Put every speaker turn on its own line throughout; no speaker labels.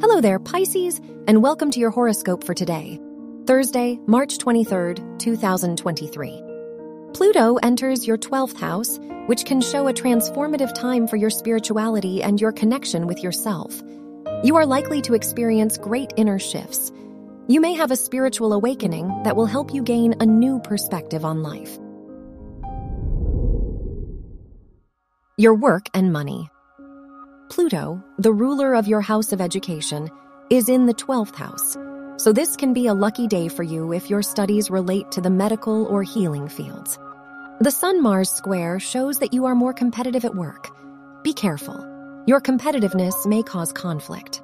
Hello there, Pisces, and welcome to your horoscope for today, Thursday, March 23rd, 2023. Pluto enters your 12th house, which can show a transformative time for your spirituality and your connection with yourself. You are likely to experience great inner shifts. You may have a spiritual awakening that will help you gain a new perspective on life. Your work and money. Pluto, the ruler of your house of education, is in the 12th house, so this can be a lucky day for you if your studies relate to the medical or healing fields. The Sun Mars square shows that you are more competitive at work. Be careful. Your competitiveness may cause conflict.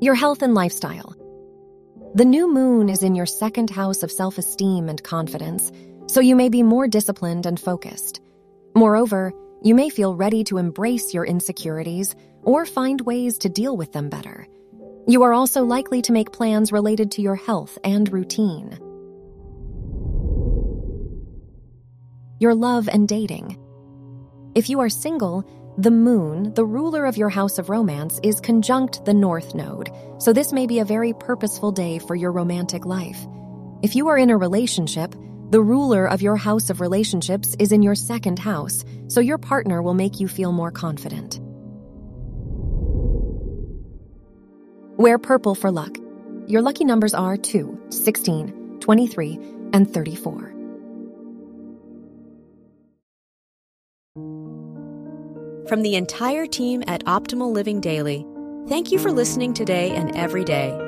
Your health and lifestyle. The new moon is in your second house of self esteem and confidence, so you may be more disciplined and focused. Moreover, you may feel ready to embrace your insecurities or find ways to deal with them better. You are also likely to make plans related to your health and routine. Your love and dating. If you are single, the moon, the ruler of your house of romance, is conjunct the north node, so this may be a very purposeful day for your romantic life. If you are in a relationship, the ruler of your house of relationships is in your second house, so your partner will make you feel more confident. Wear purple for luck. Your lucky numbers are 2, 16, 23, and 34.
From the entire team at Optimal Living Daily, thank you for listening today and every day